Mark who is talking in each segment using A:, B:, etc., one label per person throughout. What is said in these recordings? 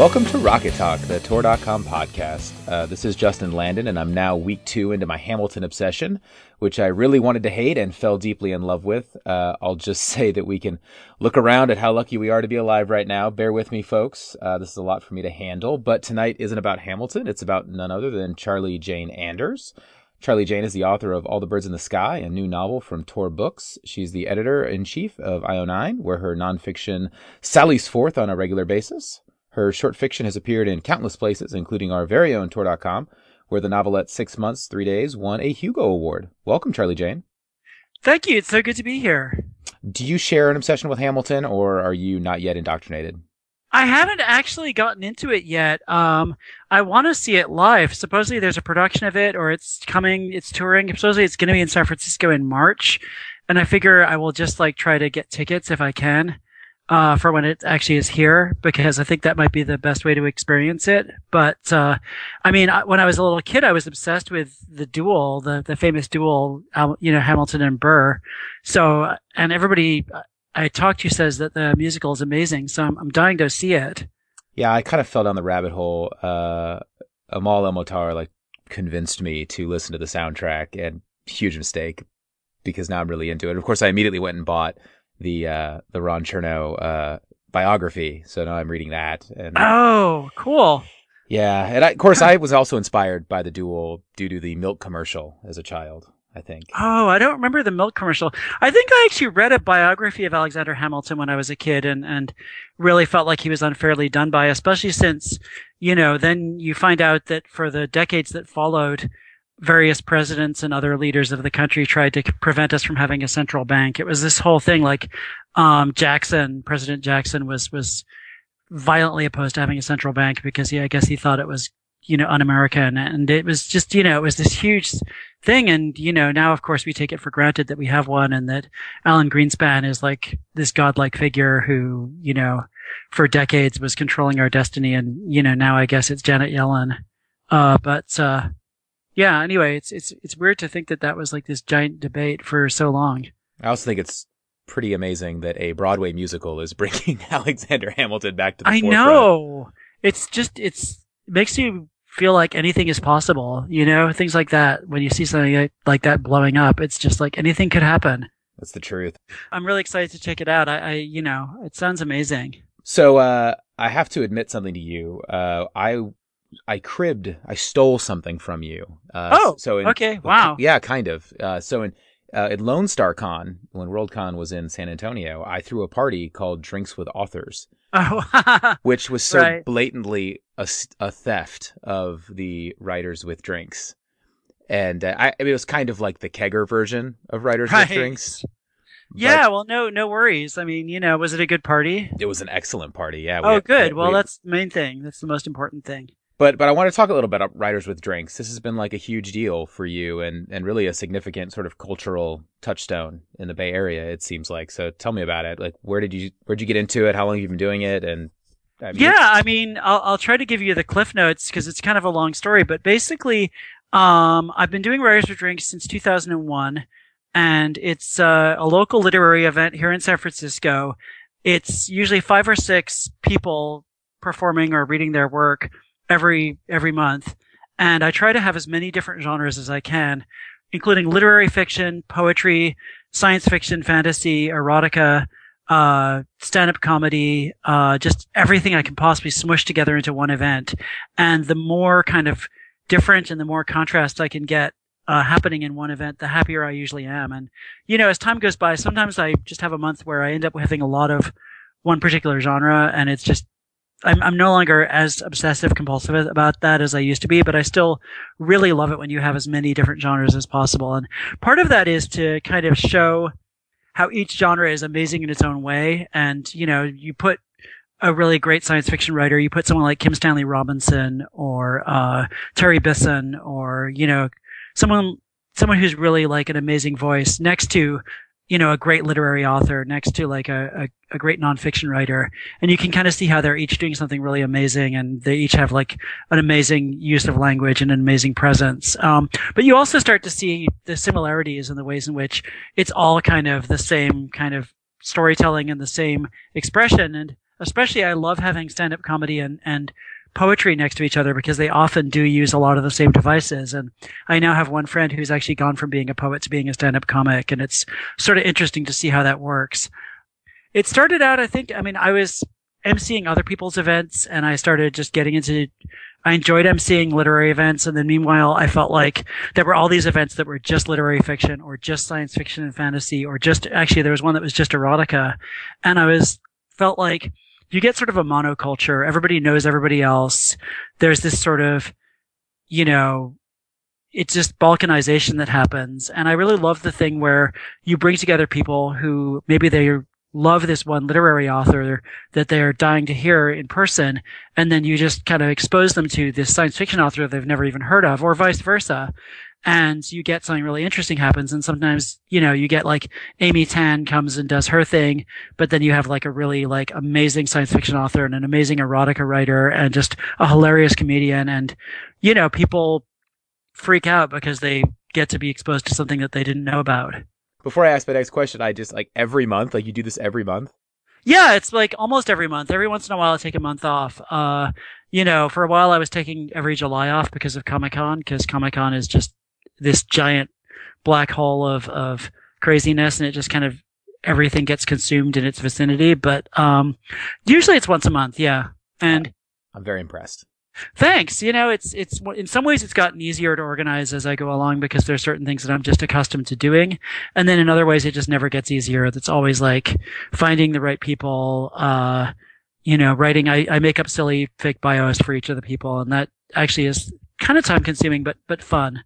A: Welcome to Rocket Talk, the Tor.com podcast. Uh, this is Justin Landon, and I'm now week two into my Hamilton obsession, which I really wanted to hate and fell deeply in love with. Uh, I'll just say that we can look around at how lucky we are to be alive right now. Bear with me, folks. Uh, this is a lot for me to handle, but tonight isn't about Hamilton. It's about none other than Charlie Jane Anders. Charlie Jane is the author of All the Birds in the Sky, a new novel from Tor Books. She's the editor in chief of IO9, where her nonfiction sallies forth on a regular basis. Her short fiction has appeared in countless places, including our very own Tor.com, where the novelette Six Months, Three Days won a Hugo Award. Welcome, Charlie Jane.
B: Thank you. It's so good to be here.
A: Do you share an obsession with Hamilton, or are you not yet indoctrinated?
B: I haven't actually gotten into it yet. Um, I want to see it live. Supposedly there's a production of it, or it's coming, it's touring. Supposedly it's going to be in San Francisco in March, and I figure I will just like try to get tickets if I can uh, for when it actually is here because I think that might be the best way to experience it. But uh, I mean, when I was a little kid, I was obsessed with the duel, the the famous duel, you know, Hamilton and Burr. So, and everybody I talked to says that the musical is amazing. So I'm, I'm dying to see it.
A: Yeah, I kind of fell down the rabbit hole. Uh, Amal El like convinced me to listen to the soundtrack, and huge mistake because now I'm really into it. Of course, I immediately went and bought the uh, the Ron Chernow uh, biography. So now I'm reading that. And
B: oh, cool.
A: Yeah, and I, of course I was also inspired by the duel due to the milk commercial as a child. I think.
B: Oh, I don't remember the milk commercial. I think I actually read a biography of Alexander Hamilton when I was a kid and, and really felt like he was unfairly done by, especially since, you know, then you find out that for the decades that followed, various presidents and other leaders of the country tried to prevent us from having a central bank. It was this whole thing like, um, Jackson, President Jackson was, was violently opposed to having a central bank because he, I guess he thought it was, you know, un-American. And it was just, you know, it was this huge thing. And, you know, now of course we take it for granted that we have one and that Alan Greenspan is like this godlike figure who, you know, for decades was controlling our destiny. And, you know, now I guess it's Janet Yellen. Uh, but, uh, yeah, anyway, it's it's it's weird to think that that was like this giant debate for so long.
A: I also think it's pretty amazing that a Broadway musical is bringing Alexander Hamilton back to the
B: I
A: forefront.
B: know. It's just it's it makes you feel like anything is possible, you know, things like that. When you see something like that blowing up, it's just like anything could happen.
A: That's the truth.
B: I'm really excited to check it out. I, I you know, it sounds amazing.
A: So, uh, I have to admit something to you. Uh, I I cribbed, I stole something from you.
B: Uh, oh, so in, okay, wow,
A: yeah, kind of. Uh, so in uh, at Lone Star Con, when Worldcon was in San Antonio, I threw a party called Drinks with Authors,
B: oh.
A: which was so right. blatantly a, a, theft of the writers with drinks, and uh, I, I, mean, it was kind of like the kegger version of writers right. with drinks.
B: Yeah, well, no, no worries. I mean, you know, was it a good party?
A: It was an excellent party. Yeah.
B: Oh, had, good. We, well, we, that's the main thing. That's the most important thing.
A: But but I want to talk a little bit about Writers with Drinks. This has been like a huge deal for you and and really a significant sort of cultural touchstone in the Bay Area. It seems like. So tell me about it. Like where did you where did you get into it? How long have you been doing it? And
B: I mean, yeah, I mean, I'll I'll try to give you the cliff notes because it's kind of a long story. But basically, um, I've been doing Writers with Drinks since 2001, and it's uh, a local literary event here in San Francisco. It's usually five or six people performing or reading their work every every month, and I try to have as many different genres as I can, including literary fiction, poetry, science fiction, fantasy, erotica, uh, stand-up comedy, uh, just everything I can possibly smush together into one event. And the more kind of different and the more contrast I can get uh, happening in one event, the happier I usually am. And you know, as time goes by, sometimes I just have a month where I end up having a lot of one particular genre, and it's just I'm, I'm no longer as obsessive compulsive about that as I used to be, but I still really love it when you have as many different genres as possible. And part of that is to kind of show how each genre is amazing in its own way. And, you know, you put a really great science fiction writer, you put someone like Kim Stanley Robinson or, uh, Terry Bisson or, you know, someone, someone who's really like an amazing voice next to you know, a great literary author next to like a, a, a great nonfiction writer. And you can kind of see how they're each doing something really amazing and they each have like an amazing use of language and an amazing presence. Um, but you also start to see the similarities in the ways in which it's all kind of the same kind of storytelling and the same expression. And especially I love having stand up comedy and, and poetry next to each other because they often do use a lot of the same devices. And I now have one friend who's actually gone from being a poet to being a stand up comic. And it's sort of interesting to see how that works. It started out, I think, I mean, I was emceeing other people's events and I started just getting into I enjoyed emceeing literary events. And then meanwhile, I felt like there were all these events that were just literary fiction or just science fiction and fantasy or just, actually, there was one that was just erotica. And I was, felt like you get sort of a monoculture. Everybody knows everybody else. There's this sort of, you know, it's just balkanization that happens. And I really love the thing where you bring together people who maybe they're love this one literary author that they're dying to hear in person, and then you just kind of expose them to this science fiction author they've never even heard of, or vice versa. And you get something really interesting happens. And sometimes, you know, you get like Amy Tan comes and does her thing, but then you have like a really like amazing science fiction author and an amazing erotica writer and just a hilarious comedian. And, you know, people freak out because they get to be exposed to something that they didn't know about.
A: Before I ask my next question, I just like every month, like you do this every month.
B: Yeah, it's like almost every month. Every once in a while, I take a month off. Uh, you know, for a while, I was taking every July off because of Comic Con, because Comic Con is just this giant black hole of of craziness, and it just kind of everything gets consumed in its vicinity. But um, usually, it's once a month. Yeah, and
A: I'm very impressed.
B: Thanks. You know, it's it's in some ways it's gotten easier to organize as I go along because there's certain things that I'm just accustomed to doing, and then in other ways it just never gets easier. It's always like finding the right people. Uh, you know, writing. I, I make up silly fake bios for each of the people, and that actually is kind of time consuming, but but fun.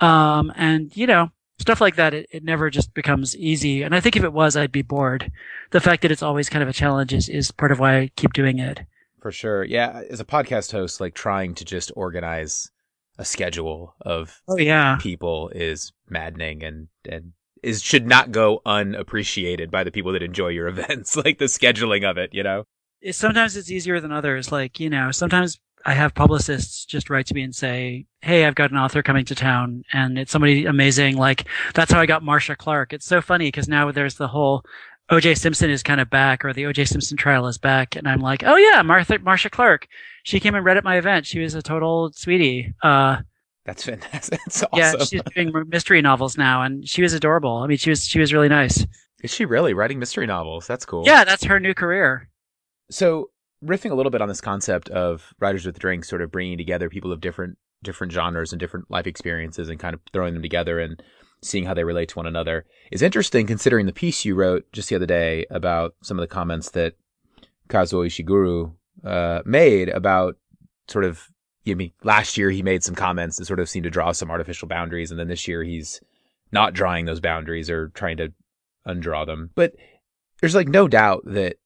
B: Um, and you know, stuff like that. It, it never just becomes easy. And I think if it was, I'd be bored. The fact that it's always kind of a challenge is is part of why I keep doing it.
A: For sure. Yeah. As a podcast host, like trying to just organize a schedule of
B: oh, yeah.
A: people is maddening and, and is should not go unappreciated by the people that enjoy your events, like the scheduling of it, you know?
B: sometimes it's easier than others. Like, you know, sometimes I have publicists just write to me and say, Hey, I've got an author coming to town and it's somebody amazing. Like, that's how I got Marcia Clark. It's so funny because now there's the whole OJ Simpson is kind of back, or the OJ Simpson trial is back, and I'm like, oh yeah, Martha Marcia Clark. She came and read at my event. She was a total sweetie. Uh,
A: that's fantastic. That's awesome.
B: Yeah, she's doing mystery novels now, and she was adorable. I mean, she was she was really nice.
A: Is she really writing mystery novels? That's cool.
B: Yeah, that's her new career.
A: So, riffing a little bit on this concept of writers with drinks, sort of bringing together people of different different genres and different life experiences, and kind of throwing them together and seeing how they relate to one another is interesting considering the piece you wrote just the other day about some of the comments that Kazuo Ishiguro uh, made about sort of you know, I mean, last year he made some comments that sort of seemed to draw some artificial boundaries, and then this year he's not drawing those boundaries or trying to undraw them. But there's like no doubt that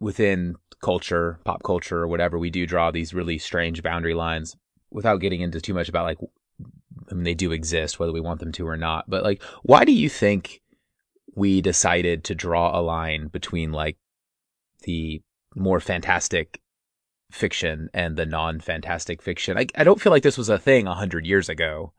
A: within culture, pop culture, or whatever, we do draw these really strange boundary lines without getting into too much about like I mean, they do exist, whether we want them to or not. But like, why do you think we decided to draw a line between like the more fantastic fiction and the non-fantastic fiction? I, I don't feel like this was a thing a hundred years ago.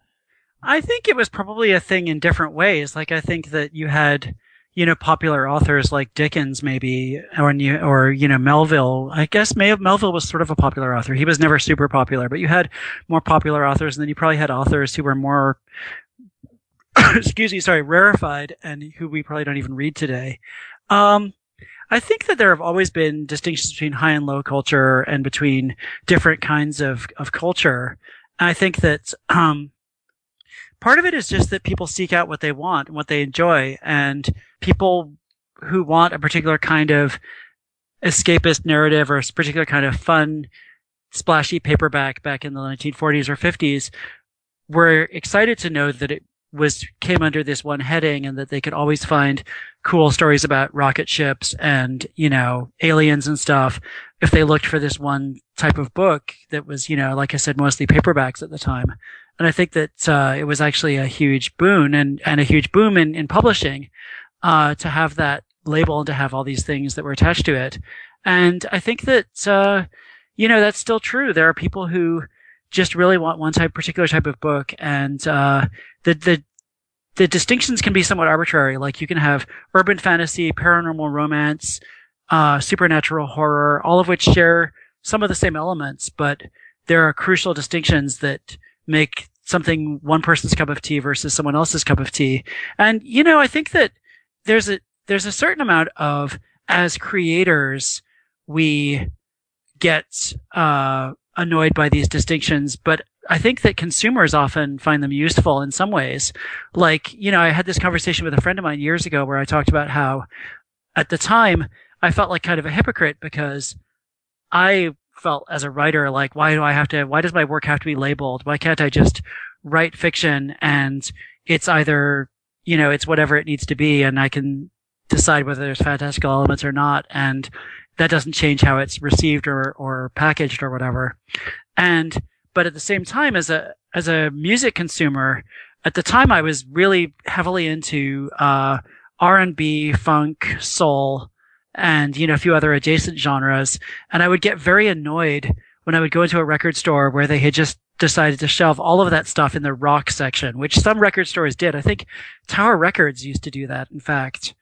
B: I think it was probably a thing in different ways. Like, I think that you had you know, popular authors like Dickens, maybe, or or you know Melville. I guess Melville was sort of a popular author. He was never super popular, but you had more popular authors, and then you probably had authors who were more, excuse me, sorry, rarefied, and who we probably don't even read today. Um, I think that there have always been distinctions between high and low culture and between different kinds of of culture. I think that um, part of it is just that people seek out what they want and what they enjoy and people who want a particular kind of escapist narrative or a particular kind of fun splashy paperback back in the 1940s or 50s were excited to know that it was came under this one heading and that they could always find cool stories about rocket ships and you know aliens and stuff if they looked for this one type of book that was you know like i said mostly paperbacks at the time and I think that uh, it was actually a huge boon and, and a huge boom in, in publishing uh, to have that label and to have all these things that were attached to it. And I think that, uh, you know, that's still true. There are people who just really want one type, particular type of book. And uh, the, the, the distinctions can be somewhat arbitrary. Like you can have urban fantasy, paranormal romance, uh, supernatural horror, all of which share some of the same elements, but there are crucial distinctions that make something one person's cup of tea versus someone else's cup of tea. And, you know, I think that there's a, there's a certain amount of, as creators, we get, uh, annoyed by these distinctions, but I think that consumers often find them useful in some ways. Like, you know, I had this conversation with a friend of mine years ago where I talked about how at the time I felt like kind of a hypocrite because I felt as a writer like, why do I have to, why does my work have to be labeled? Why can't I just write fiction and it's either, you know, it's whatever it needs to be and I can decide whether there's fantastical elements or not. And that doesn't change how it's received or, or packaged or whatever. And, but at the same time, as a, as a music consumer, at the time I was really heavily into, uh, R&B, funk, soul, and, you know, a few other adjacent genres. And I would get very annoyed when I would go into a record store where they had just decided to shelve all of that stuff in the rock section, which some record stores did. I think Tower Records used to do that. In fact,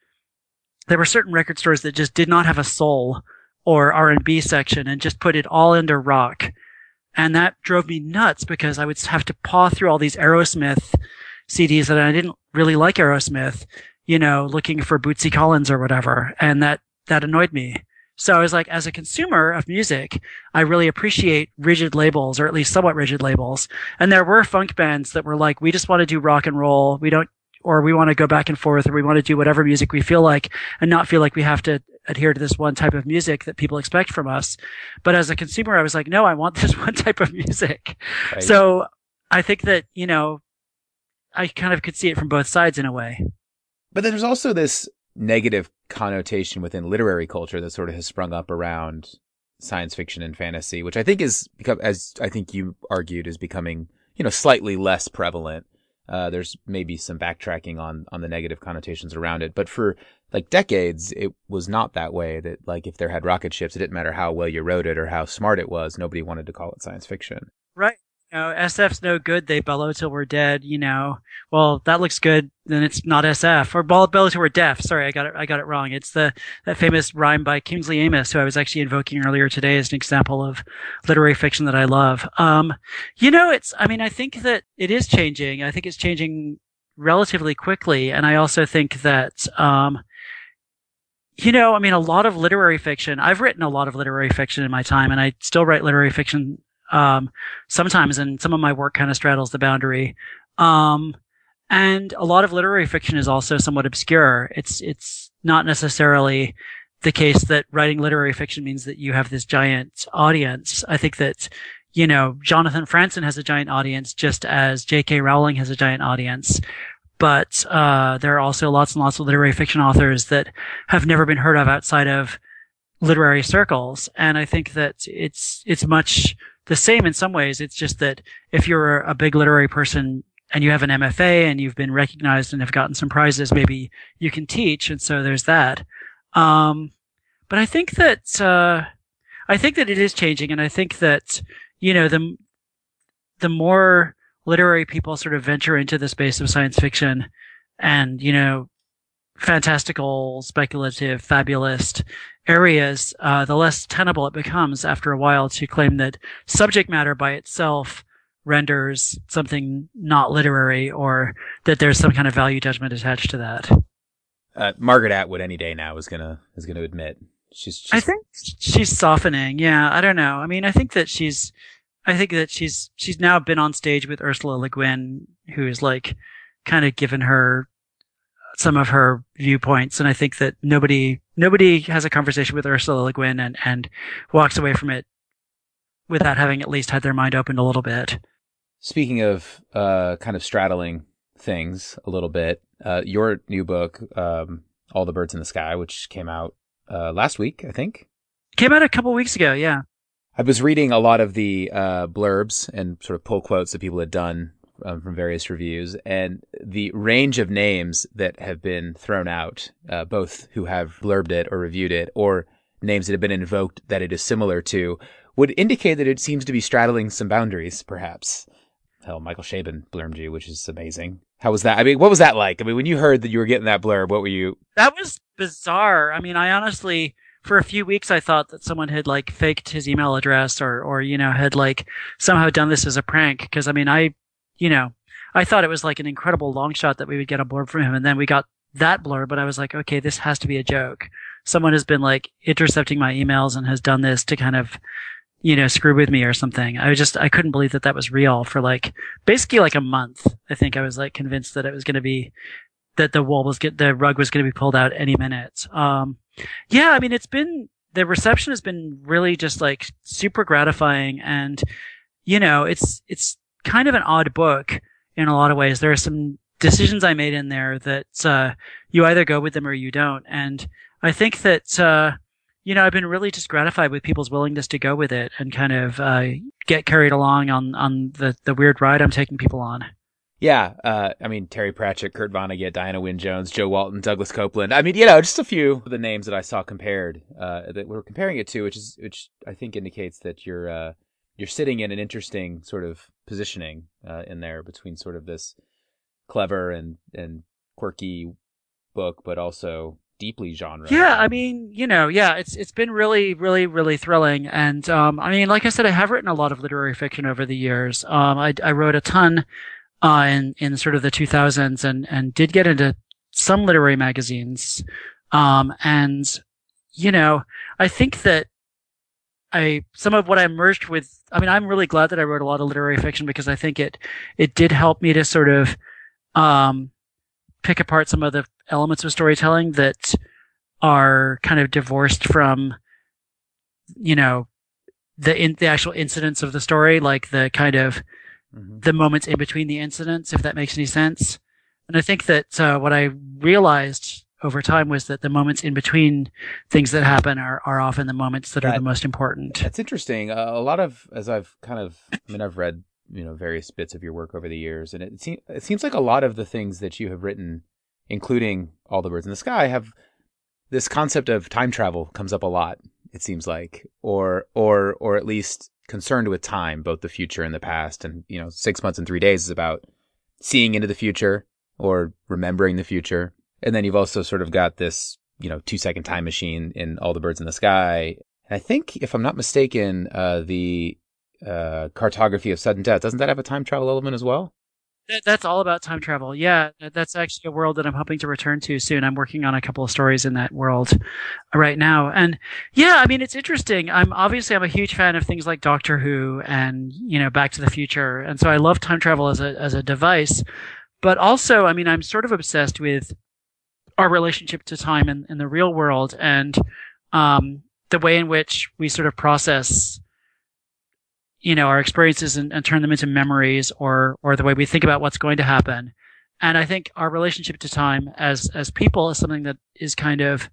B: there were certain record stores that just did not have a soul or R&B section and just put it all into rock. And that drove me nuts because I would have to paw through all these Aerosmith CDs that I didn't really like Aerosmith, you know, looking for Bootsy Collins or whatever. And that, that annoyed me. So I was like, as a consumer of music, I really appreciate rigid labels or at least somewhat rigid labels. And there were funk bands that were like, we just want to do rock and roll. We don't, or we want to go back and forth or we want to do whatever music we feel like and not feel like we have to adhere to this one type of music that people expect from us. But as a consumer, I was like, no, I want this one type of music. Right. So I think that, you know, I kind of could see it from both sides in a way.
A: But there's also this negative connotation within literary culture that sort of has sprung up around science fiction and fantasy, which I think is become, as I think you argued, is becoming, you know, slightly less prevalent. Uh, there's maybe some backtracking on, on the negative connotations around it, but for like decades, it was not that way that like if there had rocket ships, it didn't matter how well you wrote it or how smart it was. Nobody wanted to call it science fiction.
B: Right know, SF's no good. They bellow till we're dead. You know, well, that looks good. Then it's not SF or bellow till we're deaf. Sorry, I got it. I got it wrong. It's the that famous rhyme by Kingsley Amis, who I was actually invoking earlier today as an example of literary fiction that I love. Um, you know, it's. I mean, I think that it is changing. I think it's changing relatively quickly, and I also think that. Um, you know, I mean, a lot of literary fiction. I've written a lot of literary fiction in my time, and I still write literary fiction um, sometimes, and some of my work kind of straddles the boundary. Um, and a lot of literary fiction is also somewhat obscure. It's it's not necessarily the case that writing literary fiction means that you have this giant audience. I think that you know Jonathan Franzen has a giant audience, just as J.K. Rowling has a giant audience. But uh, there are also lots and lots of literary fiction authors that have never been heard of outside of literary circles, and I think that it's it's much the same in some ways. It's just that if you're a big literary person and you have an MFA and you've been recognized and have gotten some prizes, maybe you can teach. And so there's that. Um, but I think that, uh, I think that it is changing. And I think that, you know, the, the more literary people sort of venture into the space of science fiction and, you know, fantastical, speculative, fabulist areas, uh, the less tenable it becomes after a while to claim that subject matter by itself renders something not literary or that there's some kind of value judgment attached to that.
A: Uh, Margaret Atwood any day now is gonna is gonna admit she's, she's.
B: I think she's softening. Yeah, I don't know. I mean, I think that she's. I think that she's she's now been on stage with Ursula Le Guin, who is like kind of given her some of her viewpoints, and I think that nobody nobody has a conversation with Ursula Le Guin and and walks away from it without having at least had their mind opened a little bit.
A: Speaking of uh, kind of straddling things a little bit, uh, your new book, um, All the Birds in the Sky, which came out uh, last week, I think.
B: Came out a couple weeks ago, yeah.
A: I was reading a lot of the uh, blurbs and sort of pull quotes that people had done um, from various reviews, and the range of names that have been thrown out, uh, both who have blurbed it or reviewed it, or names that have been invoked that it is similar to, would indicate that it seems to be straddling some boundaries, perhaps. Hell, Michael Chabon blurbed you, which is amazing. How was that? I mean, what was that like? I mean, when you heard that you were getting that blurb, what were you?
B: That was bizarre. I mean, I honestly, for a few weeks I thought that someone had like faked his email address or or you know had like somehow done this as a prank because I mean I you know I thought it was like an incredible long shot that we would get a blurb from him and then we got that blurb but I was like okay this has to be a joke someone has been like intercepting my emails and has done this to kind of you know screw with me or something I just I couldn't believe that that was real for like basically like a month I think I was like convinced that it was going to be that the wool was get the rug was going to be pulled out any minute. Um, yeah, I mean, it's been the reception has been really just like super gratifying, and you know, it's it's kind of an odd book in a lot of ways. There are some decisions I made in there that uh, you either go with them or you don't, and I think that. Uh, you know, I've been really just gratified with people's willingness to go with it and kind of uh, get carried along on on the the weird ride I'm taking people on.
A: Yeah, uh, I mean Terry Pratchett, Kurt Vonnegut, Diana Wynne Jones, Jo Walton, Douglas Coupland. I mean, you know, just a few of the names that I saw compared uh, that we're comparing it to, which is which I think indicates that you're uh, you're sitting in an interesting sort of positioning uh, in there between sort of this clever and and quirky book, but also deeply genre.
B: Yeah, I mean, you know, yeah, it's it's been really, really, really thrilling, and um, I mean, like I said, I have written a lot of literary fiction over the years. Um, I, I wrote a ton uh, in in sort of the 2000s, and and did get into some literary magazines. Um, and you know, I think that I some of what I merged with. I mean, I'm really glad that I wrote a lot of literary fiction because I think it it did help me to sort of um, pick apart some of the elements of storytelling that are kind of divorced from you know the in, the actual incidents of the story, like the kind of mm-hmm. the moments in between the incidents, if that makes any sense. And I think that uh, what I realized over time was that the moments in between things that happen are, are often the moments that, that are the most important.
A: That's interesting. Uh, a lot of, as I've kind of, I mean, I've read, you know, various bits of your work over the years, and it, seems it seems like a lot of the things that you have written, including All the Birds in the Sky, have this concept of time travel comes up a lot. It seems like, or or or at least concerned with time, both the future and the past. And, you know, six months and three days is about seeing into the future or remembering the future. And then you've also sort of got this, you know, two second time machine in All the Birds in the Sky. And I think, if I'm not mistaken, uh, the uh, cartography of sudden death, doesn't that have a time travel element as well?
B: that's all about time travel. Yeah, that's actually a world that I'm hoping to return to soon. I'm working on a couple of stories in that world right now. And yeah, I mean, it's interesting. I'm obviously, I'm a huge fan of things like Doctor Who and, you know, Back to the Future. And so I love time travel as a, as a device. But also, I mean, I'm sort of obsessed with our relationship to time in, in the real world and, um, the way in which we sort of process you know, our experiences and, and turn them into memories or, or the way we think about what's going to happen. And I think our relationship to time as, as people is something that is kind of,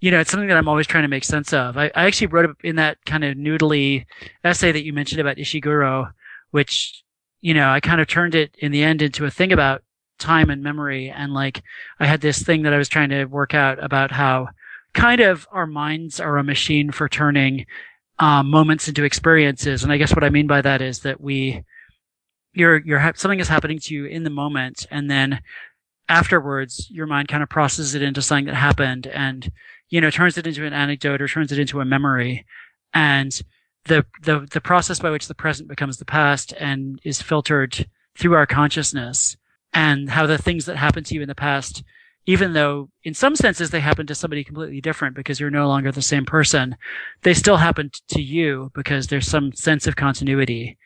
B: you know, it's something that I'm always trying to make sense of. I, I actually wrote in that kind of noodly essay that you mentioned about Ishiguro, which, you know, I kind of turned it in the end into a thing about time and memory. And like, I had this thing that I was trying to work out about how kind of our minds are a machine for turning um, moments into experiences. And I guess what I mean by that is that we, you're, you're, ha- something is happening to you in the moment and then afterwards your mind kind of processes it into something that happened and, you know, turns it into an anecdote or turns it into a memory. And the, the, the process by which the present becomes the past and is filtered through our consciousness and how the things that happened to you in the past even though in some senses they happen to somebody completely different because you're no longer the same person, they still happen to you because there's some sense of continuity,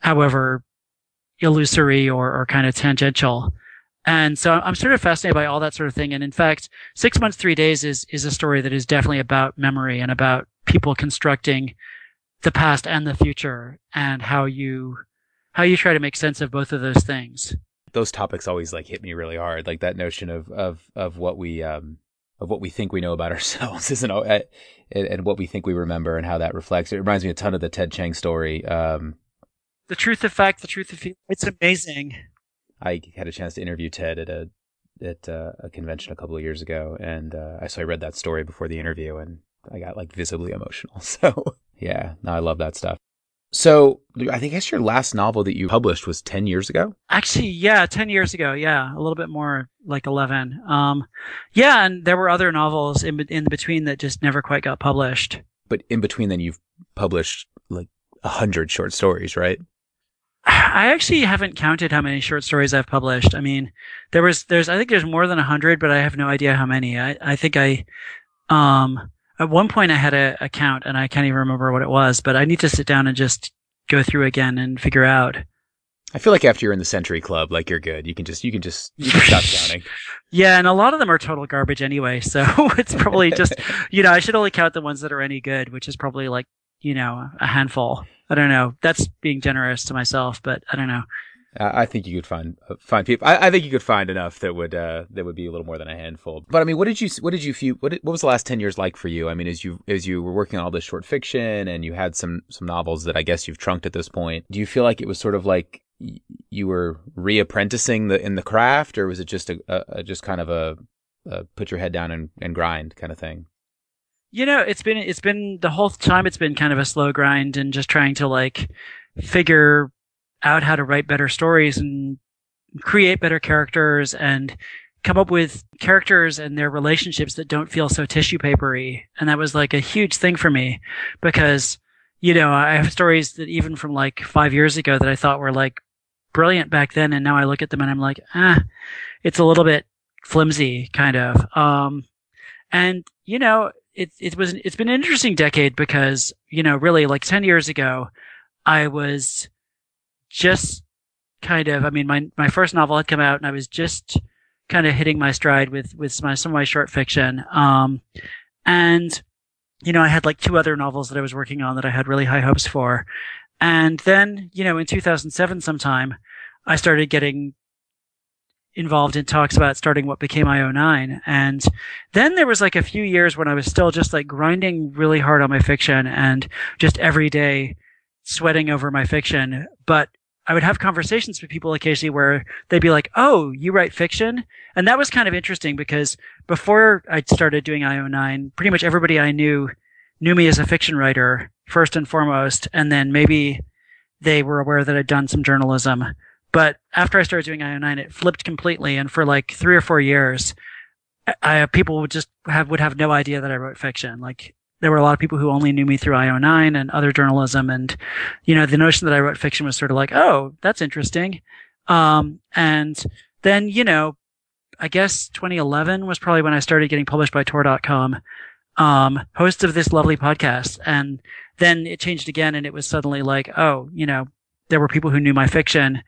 B: however illusory or, or kind of tangential. And so I'm sort of fascinated by all that sort of thing. And in fact, six months, three days is, is a story that is definitely about memory and about people constructing the past and the future and how you, how you try to make sense of both of those things
A: those topics always like hit me really hard. Like that notion of of of what we um of what we think we know about ourselves, isn't it? And, and what we think we remember and how that reflects. It reminds me a ton of the Ted Chiang story. Um,
B: the truth of fact, the truth of feeling. It's amazing.
A: I had a chance to interview Ted at a at uh, a convention a couple of years ago, and uh, I so I read that story before the interview, and I got like visibly emotional. So yeah, no, I love that stuff. So I think I guess your last novel that you published was 10 years ago?
B: Actually, yeah, 10 years ago. Yeah, a little bit more like 11. Um, yeah, and there were other novels in, in between that just never quite got published.
A: But in between then you've published like a hundred short stories, right?
B: I actually haven't counted how many short stories I've published. I mean, there was, there's, I think there's more than a hundred, but I have no idea how many. I, I think I, um, at one point I had a, a count and I can't even remember what it was, but I need to sit down and just go through again and figure out.
A: I feel like after you're in the Century Club, like you're good. You can just, you can just, you can stop counting.
B: Yeah, and a lot of them are total garbage anyway. So it's probably just, you know, I should only count the ones that are any good, which is probably like, you know, a handful. I don't know. That's being generous to myself, but I don't know.
A: I think you could find uh, find people. I, I, think you could find enough that would uh, that would be a little more than a handful. But I mean, what did you what did you feel? What, what was the last ten years like for you? I mean, as you as you were working on all this short fiction and you had some some novels that I guess you've trunked at this point. Do you feel like it was sort of like you were reapprenticing the in the craft, or was it just a, a just kind of a, a put your head down and, and grind kind of thing?
B: You know, it's been it's been the whole time. It's been kind of a slow grind and just trying to like figure out how to write better stories and create better characters and come up with characters and their relationships that don't feel so tissue papery. And that was like a huge thing for me because, you know, I have stories that even from like five years ago that I thought were like brilliant back then. And now I look at them and I'm like, ah, it's a little bit flimsy kind of. Um, and, you know, it, it was, it's been an interesting decade because, you know, really like 10 years ago, I was just kind of, I mean, my, my first novel had come out and I was just kind of hitting my stride with, with some of my short fiction. Um, and, you know, I had like two other novels that I was working on that I had really high hopes for. And then, you know, in 2007 sometime, I started getting involved in talks about starting what became IO9. And then there was like a few years when I was still just like grinding really hard on my fiction and just every day sweating over my fiction. But I would have conversations with people occasionally where they'd be like, "Oh, you write fiction," and that was kind of interesting because before I started doing IO9, pretty much everybody I knew knew me as a fiction writer first and foremost, and then maybe they were aware that I'd done some journalism. But after I started doing IO9, it flipped completely, and for like three or four years, I, people would just have would have no idea that I wrote fiction. Like there were a lot of people who only knew me through IO9 and other journalism. And, you know, the notion that I wrote fiction was sort of like, oh, that's interesting. Um, and then, you know, I guess 2011 was probably when I started getting published by Tor.com, um, host of this lovely podcast. And then it changed again and it was suddenly like, oh, you know, there were people who knew my fiction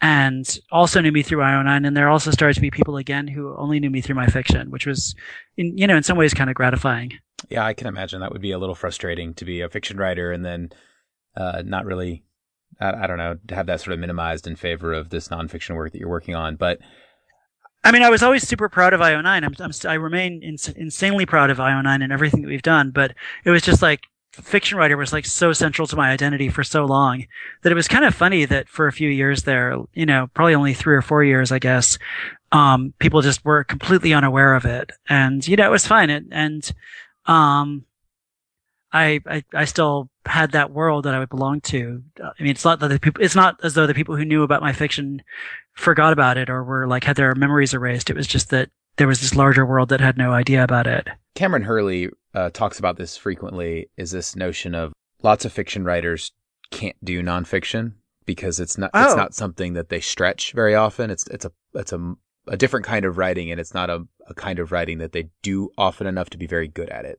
B: and also knew me through IO9. And there also started to be people again who only knew me through my fiction, which was, in, you know, in some ways kind of gratifying.
A: Yeah, I can imagine that would be a little frustrating to be a fiction writer and then uh, not really, I, I, don't know, to have that sort of minimized in favor of this nonfiction work that you're working on. But
B: I mean, I was always super proud of IO9. I'm, I'm I remain ins- insanely proud of IO9 and everything that we've done. But it was just like fiction writer was like so central to my identity for so long that it was kind of funny that for a few years there, you know, probably only three or four years, I guess, um, people just were completely unaware of it. And, you know, it was fine. It, and, um, I, I, I still had that world that I would belong to. I mean, it's not that the people, it's not as though the people who knew about my fiction forgot about it or were like had their memories erased. It was just that there was this larger world that had no idea about it.
A: Kameron Hurley uh, talks about this frequently. Is this notion of lots of fiction writers can't do nonfiction because it's not oh. it's not something that they stretch very often. It's it's a it's a a different kind of writing, and it's not a, a kind of writing that they do often enough to be very good at it.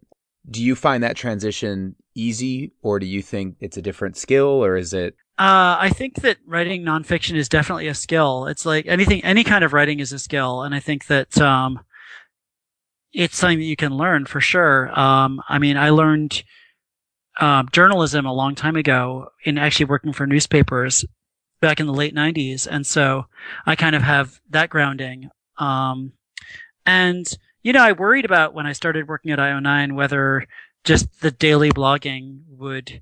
A: Do you find that transition easy, or do you think it's a different skill, or is it?
B: Uh, I think that writing nonfiction is definitely a skill. It's like anything, any kind of writing is a skill, and I think that um, it's something that you can learn for sure. Um, I mean, I learned uh, journalism a long time ago in actually working for newspapers back in the late 90s. And so I kind of have that grounding. Um, and, you know, I worried about when I started working at IO9 whether just the daily blogging would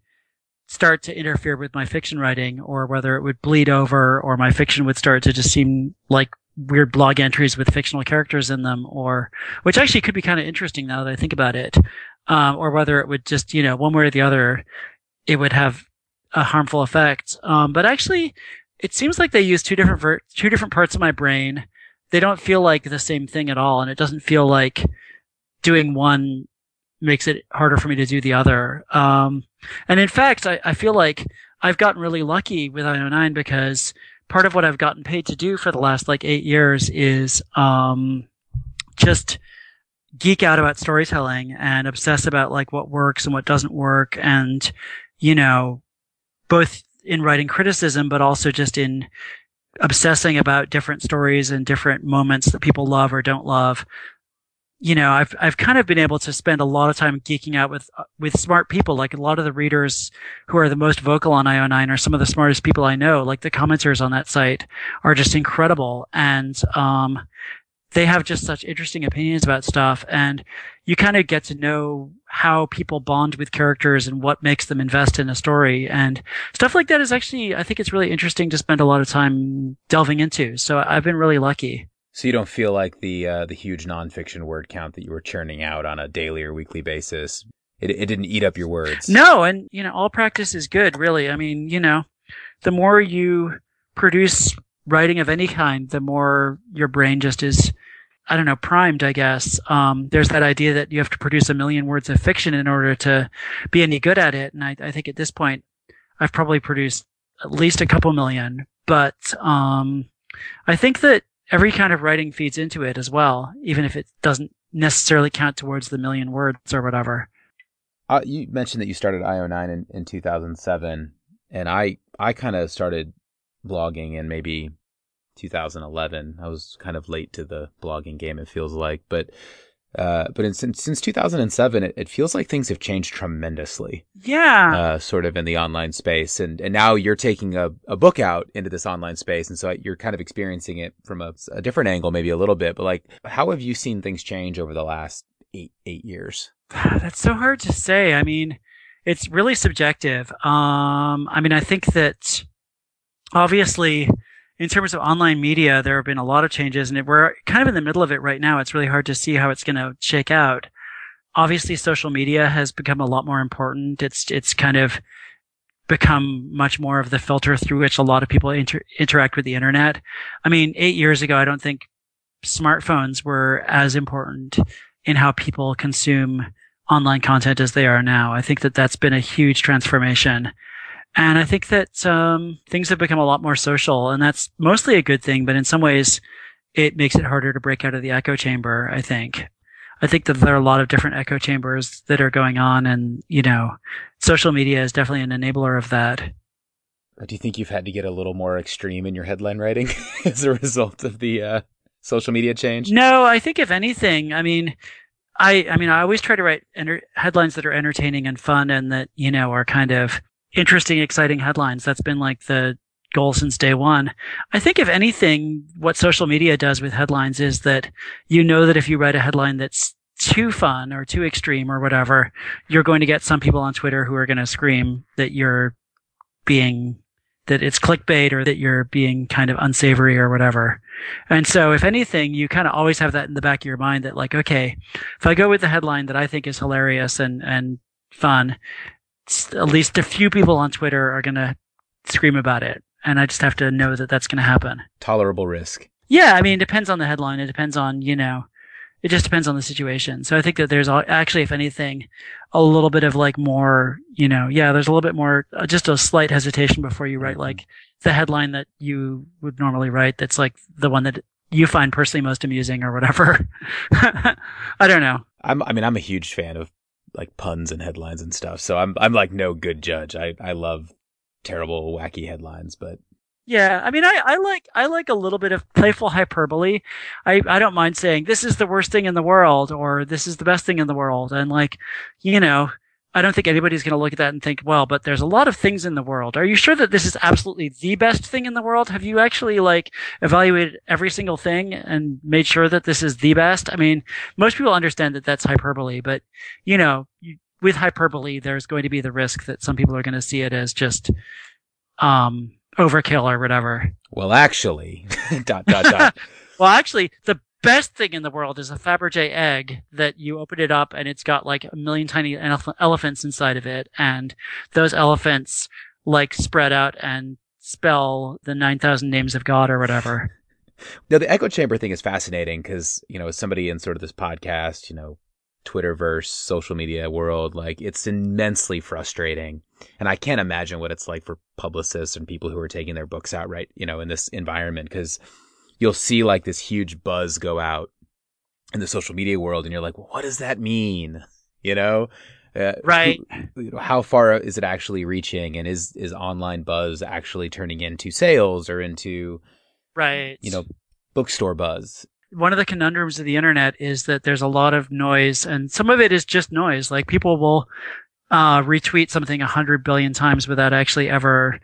B: start to interfere with my fiction writing or whether it would bleed over or my fiction would start to just seem like weird blog entries with fictional characters in them or which actually could be kind of interesting now that I think about it um, or whether it would just you know one way or the other it would have a harmful effect. Um, but actually, it seems like they use two different ver- two different parts of my brain. They don't feel like the same thing at all, and it doesn't feel like doing one makes it harder for me to do the other. Um, and in fact, I, I feel like I've gotten really lucky with IO9 because part of what I've gotten paid to do for the last like eight years is um, just geek out about storytelling and obsess about like what works and what doesn't work and you know both in writing criticism but also just in obsessing about different stories and different moments that people love or don't love you know i've i've kind of been able to spend a lot of time geeking out with with smart people. Like a lot of the readers who are the most vocal on io9 are some of the smartest people i know. Like the commenters on that site are just incredible. And um they have just such interesting opinions about stuff. And you kind of get to know how people bond with characters and what makes them invest in a story. And stuff like that is actually i think it's really interesting to spend a lot of time delving into. So i've been really lucky
A: so you don't feel like the uh, the huge nonfiction word count that you were churning out on a daily or weekly basis it, it didn't eat up your words
B: no and you know all practice is good really i mean you know the more you produce writing of any kind, the more your brain just is, I don't know, primed, I guess. Um, there's that idea that you have to produce a million words of fiction in order to be any good at it. And I, I think at this point, I've probably produced at least a couple million, but, um, I think that every kind of writing feeds into it as well, even if it doesn't necessarily count towards the million words or whatever.
A: Uh, you mentioned that you started IO9 in, in 2007, and I I kind of started blogging in maybe 2011. I was kind of late to the blogging game. It feels like, but uh, but in, since since 2007, it, it, feels like things have changed tremendously.
B: Yeah,
A: uh, sort of in the online space, and and now you're taking a, a book out into this online space, and so you're kind of experiencing it from a, a different angle, maybe a little bit. But like, how have you seen things change over the last eight eight years?
B: That's so hard to say. I mean, it's really subjective. Um, I mean, I think that obviously in terms of online media, there have been a lot of changes, and we're kind of in the middle of it right now. It's really hard to see how it's going to shake out. Obviously, social media has become a lot more important. It's it's kind of become much more of the filter through which a lot of people inter- interact with the internet. I mean, eight years ago, I don't think smartphones were as important in how people consume online content as they are now. I think that that's been a huge transformation. And I think that um, things have become a lot more social, and that's mostly a good thing. But in some ways, it makes it harder to break out of the echo chamber. I think. I think that there are a lot of different echo chambers that are going on, and you know, social media is definitely an enabler of that.
A: Do you think you've had to get a little more extreme in your headline writing as a result of the uh, social media change?
B: No, I think if anything, I mean, I I mean, I always try to write enter- headlines that are entertaining and fun, and that you know are kind of interesting, exciting headlines. That's been like the goal since day one. I think if anything, what social media does with headlines is that you know that if you write a headline that's too fun or too extreme or whatever, you're going to get some people on Twitter who are going to scream that you're being that it's clickbait or that you're being kind of unsavory or whatever. And so if anything, you kind of always have that in the back of your mind that like, okay, if I go with the headline that I think is hilarious and, and fun, at least a few people on Twitter are going to scream about it. And I just have to know that that's going to happen.
A: Tolerable risk.
B: Yeah. I mean, it depends on the headline. It depends on, you know, it just depends on the situation. So I think that there's actually, if anything, a little bit of like more, you know, yeah, there's a little bit more, uh, just a slight hesitation before you write mm-hmm. like the headline that you would normally write. That's like the one that you find personally most amusing or whatever. I don't know.
A: I'm, I mean, I'm a huge fan of like puns and headlines and stuff. So I'm I'm like no good judge. I I love terrible wacky headlines, but
B: yeah, I mean, I, I like I like a little bit of playful hyperbole. I, I don't mind saying this is the worst thing in the world or this is the best thing in the world, and like, you know, I don't think anybody's going to look at that and think, well, but there's a lot of things in the world. Are you sure that this is absolutely the best thing in the world? Have you actually like evaluated every single thing and made sure that this is the best? I mean, most people understand that that's hyperbole, but you know, you, with hyperbole, there's going to be the risk that some people are going to see it as just, um, overkill or whatever.
A: Well, actually, dot, dot, dot.
B: well, actually, the best thing in the world is a Fabergé egg that you open it up and it's got like a million tiny elephants inside of it. And those elephants like spread out and spell the 9,000 names of God or whatever.
A: Now, the echo chamber thing is fascinating because, you know, as somebody in sort of this podcast, you know, Twitterverse, social media world, like it's immensely frustrating. And I can't imagine what it's like for publicists and people who are taking their books out right, you know, in this environment because you'll see like this huge buzz go out in the social media world and you're like, well, what does that mean? You know?
B: Uh, right.
A: Who, how far is it actually reaching and is is online buzz actually turning into sales or into
B: right,
A: you know, bookstore buzz?
B: one of the conundrums of the internet is that there's a lot of noise and some of it is just noise. Like people will uh, retweet something a hundred billion times without actually ever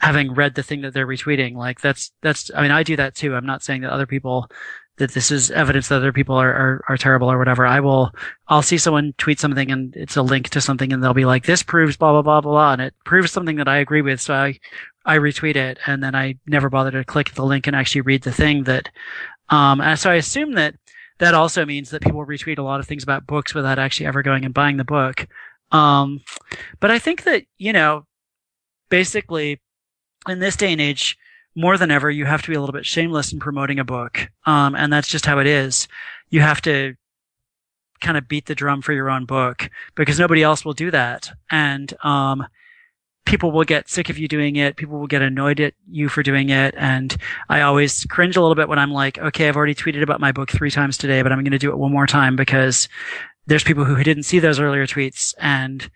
B: having read the thing that they're retweeting. Like that's, that's, I mean, I do that too. I'm not saying that other people, that this is evidence that other people are, are, are terrible or whatever. I will, I'll see someone tweet something and it's a link to something and they'll be like, this proves blah, blah, blah, blah, blah. And it proves something that I agree with. So I, I retweet it and then I never bother to click the link and actually read the thing that um, and so I assume that that also means that people retweet a lot of things about books without actually ever going and buying the book. Um, but I think that, you know, basically in this day and age, more than ever, you have to be a little bit shameless in promoting a book. Um, and that's just how it is. You have to kind of beat the drum for your own book because nobody else will do that. And, um, people will get sick of you doing it. People will get annoyed at you for doing it. And I always cringe a little bit when I'm like, okay, I've already tweeted about my book three times today, but I'm going to do it one more time because there's people who didn't see those earlier tweets. And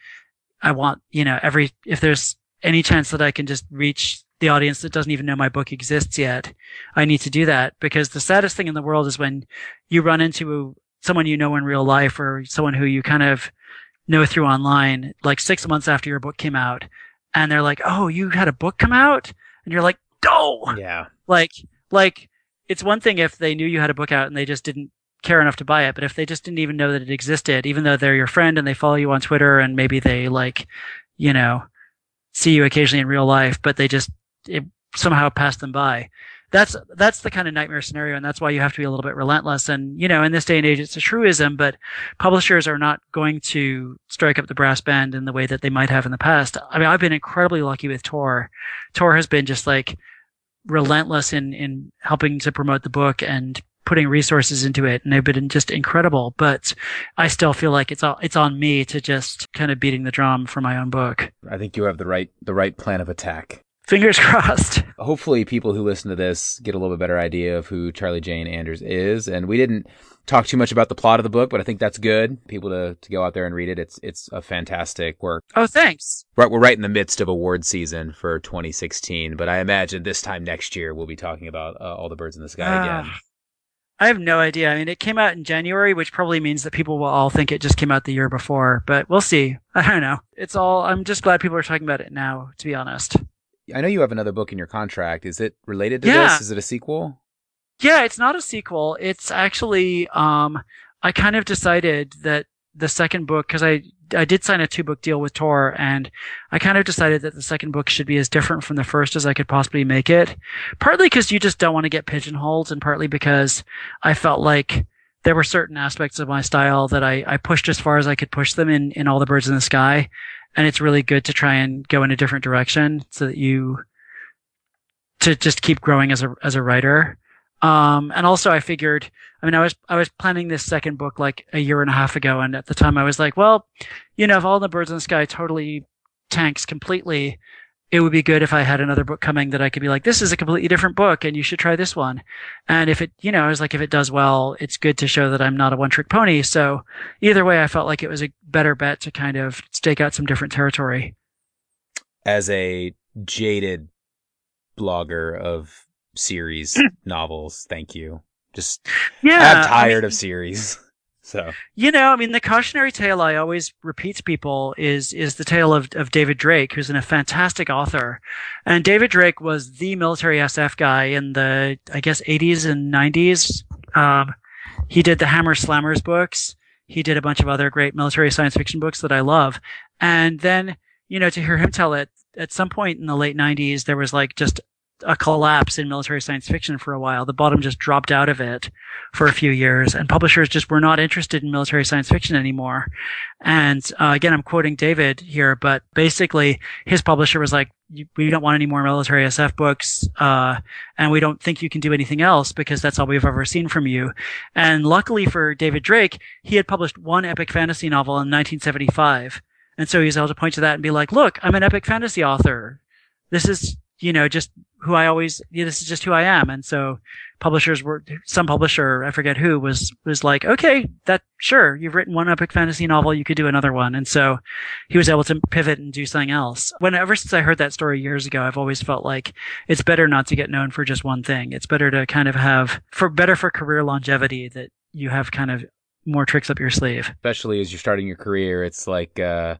B: I want, you know, every, if there's any chance that I can just reach the audience that doesn't even know my book exists yet, I need to do that because the saddest thing in the world is when you run into someone you know in real life or someone who you kind of know through online, like six months after your book came out, and they're like, "Oh, you had a book come out," and you're like, "No."
A: Yeah.
B: Like, like it's one thing if they knew you had a book out and they just didn't care enough to buy it, but if they just didn't even know that it existed, even though they're your friend and they follow you on Twitter and maybe they like, you know, see you occasionally in real life, but they just it somehow passed them by that's that's the kind of nightmare scenario, and that's why you have to be a little bit relentless. And you know, in this day and age, it's a truism, but publishers are not going to strike up the brass band in the way that they might have in the past. I mean, I've been incredibly lucky with Tor. Tor has been just like relentless in in helping to promote the book and putting resources into it and they've been just incredible but i still feel like it's all it's on me to just kind of beating the drum for my own book
A: i think you have the right the right plan of attack
B: Fingers crossed.
A: Hopefully, people who listen to this get a little bit better idea of who Charlie Jane Anders is. And we didn't talk too much about the plot of the book, but I think that's good. People to, to go out there and read it. It's it's a fantastic work.
B: Oh, thanks.
A: Right, we're right in the midst of award season for 2016, but I imagine this time next year we'll be talking about uh, All the Birds in the Sky uh, again.
B: I have no idea. I mean, it came out in January, which probably means that people will all think it just came out the year before, but we'll see. I don't know. It's all, I'm just glad people are talking about it now, to be honest.
A: I know you have another book in your contract. Is it related to yeah. this? Is it a sequel?
B: Yeah, it's not a sequel. It's actually um I kind of decided that the second book cuz I I did sign a two book deal with Tor and I kind of decided that the second book should be as different from the first as I could possibly make it. Partly cuz you just don't want to get pigeonholed and partly because I felt like there were certain aspects of my style that I, I pushed as far as I could push them in, in all the birds in the sky and it's really good to try and go in a different direction so that you to just keep growing as a as a writer. Um, and also I figured, I mean, I was I was planning this second book like a year and a half ago, and at the time I was like, well, you know, if all the birds in the sky totally tanks completely, it would be good if I had another book coming that I could be like, this is a completely different book and you should try this one. And if it, you know, I was like, if it does well, it's good to show that I'm not a one trick pony. So either way, I felt like it was a better bet to kind of stake out some different territory.
A: As a jaded blogger of series novels, thank you. Just, yeah, I'm tired I mean, of series. So
B: you know, I mean, the cautionary tale I always repeat to people is is the tale of of David Drake, who's in a fantastic author, and David Drake was the military SF guy in the I guess 80s and 90s. Um, he did the Hammer Slammers books. He did a bunch of other great military science fiction books that I love, and then you know to hear him tell it at some point in the late 90s, there was like just a collapse in military science fiction for a while. The bottom just dropped out of it for a few years, and publishers just were not interested in military science fiction anymore. And uh, again, I'm quoting David here, but basically, his publisher was like, "We don't want any more military SF books, uh, and we don't think you can do anything else because that's all we've ever seen from you." And luckily for David Drake, he had published one epic fantasy novel in 1975. And so he was able to point to that and be like, look, I'm an epic fantasy author. This is, you know, just who I always, yeah, this is just who I am. And so publishers were, some publisher, I forget who, was, was like, okay, that, sure, you've written one epic fantasy novel, you could do another one. And so he was able to pivot and do something else. When, ever since I heard that story years ago, I've always felt like it's better not to get known for just one thing. It's better to kind of have, for better for career longevity that you have kind of more tricks up your sleeve.
A: Especially as you're starting your career, it's like, uh,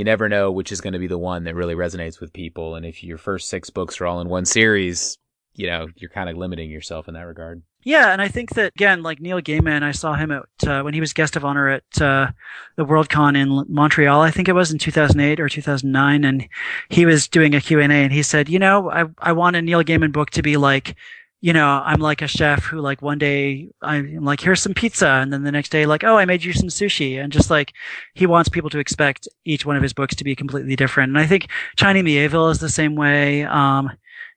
A: you never know which is going to be the one that really resonates with people. And if your first six books are all in one series, you know, you're kind of limiting yourself in that regard.
B: Yeah, and I think that again, like Neil Gaiman, I saw him at uh, when he was guest of honor at uh, the Worldcon in Montreal. I think it was in 2008 or 2009, and he was doing a Q and A, and he said, you know, I I want a Neil Gaiman book to be like you know, I'm like a chef who like one day I'm like, here's some pizza. And then the next day, like, oh, I made you some sushi. And just like, he wants people to expect each one of his books to be completely different. And I think China Mieville is the same way. Um,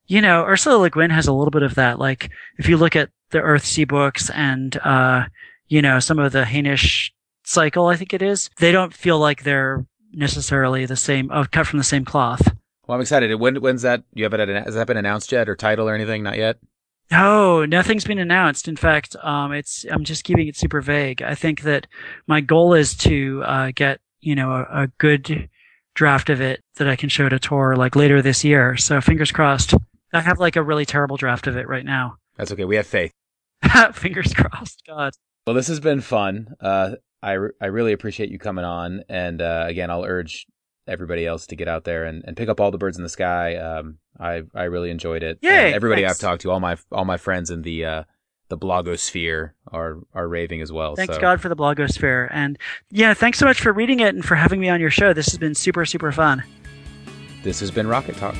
B: you know, Ursula Le Guin has a little bit of that. Like, if you look at the Earthsea books and, uh, you know, some of the Hainish cycle, I think it is, they don't feel like they're necessarily the same, uh, cut from the same cloth.
A: Well, I'm excited. When, when's that? You have it? Has that been announced yet, or title or anything? Not yet.
B: No, nothing's been announced. In fact, um, it's I'm just keeping it super vague. I think that my goal is to uh, get you know a, a, good draft of it that I can show to Tor like later this year. So fingers crossed. I have like a really terrible draft of it right now.
A: That's okay. We have faith.
B: fingers crossed. God.
A: Well, this has been fun. Uh, I re- I really appreciate you coming on, and uh, again, I'll urge everybody else to get out there and, and pick up all the birds in the sky. Um, I I really enjoyed it.
B: Yeah,
A: everybody thanks. I've talked to, all my all my friends in the uh, the blogosphere are are raving as well.
B: Thanks
A: so.
B: God for the blogosphere, and yeah, thanks so much for reading it and for having me on your show. This has been super super fun.
A: This has been Rocket Talk.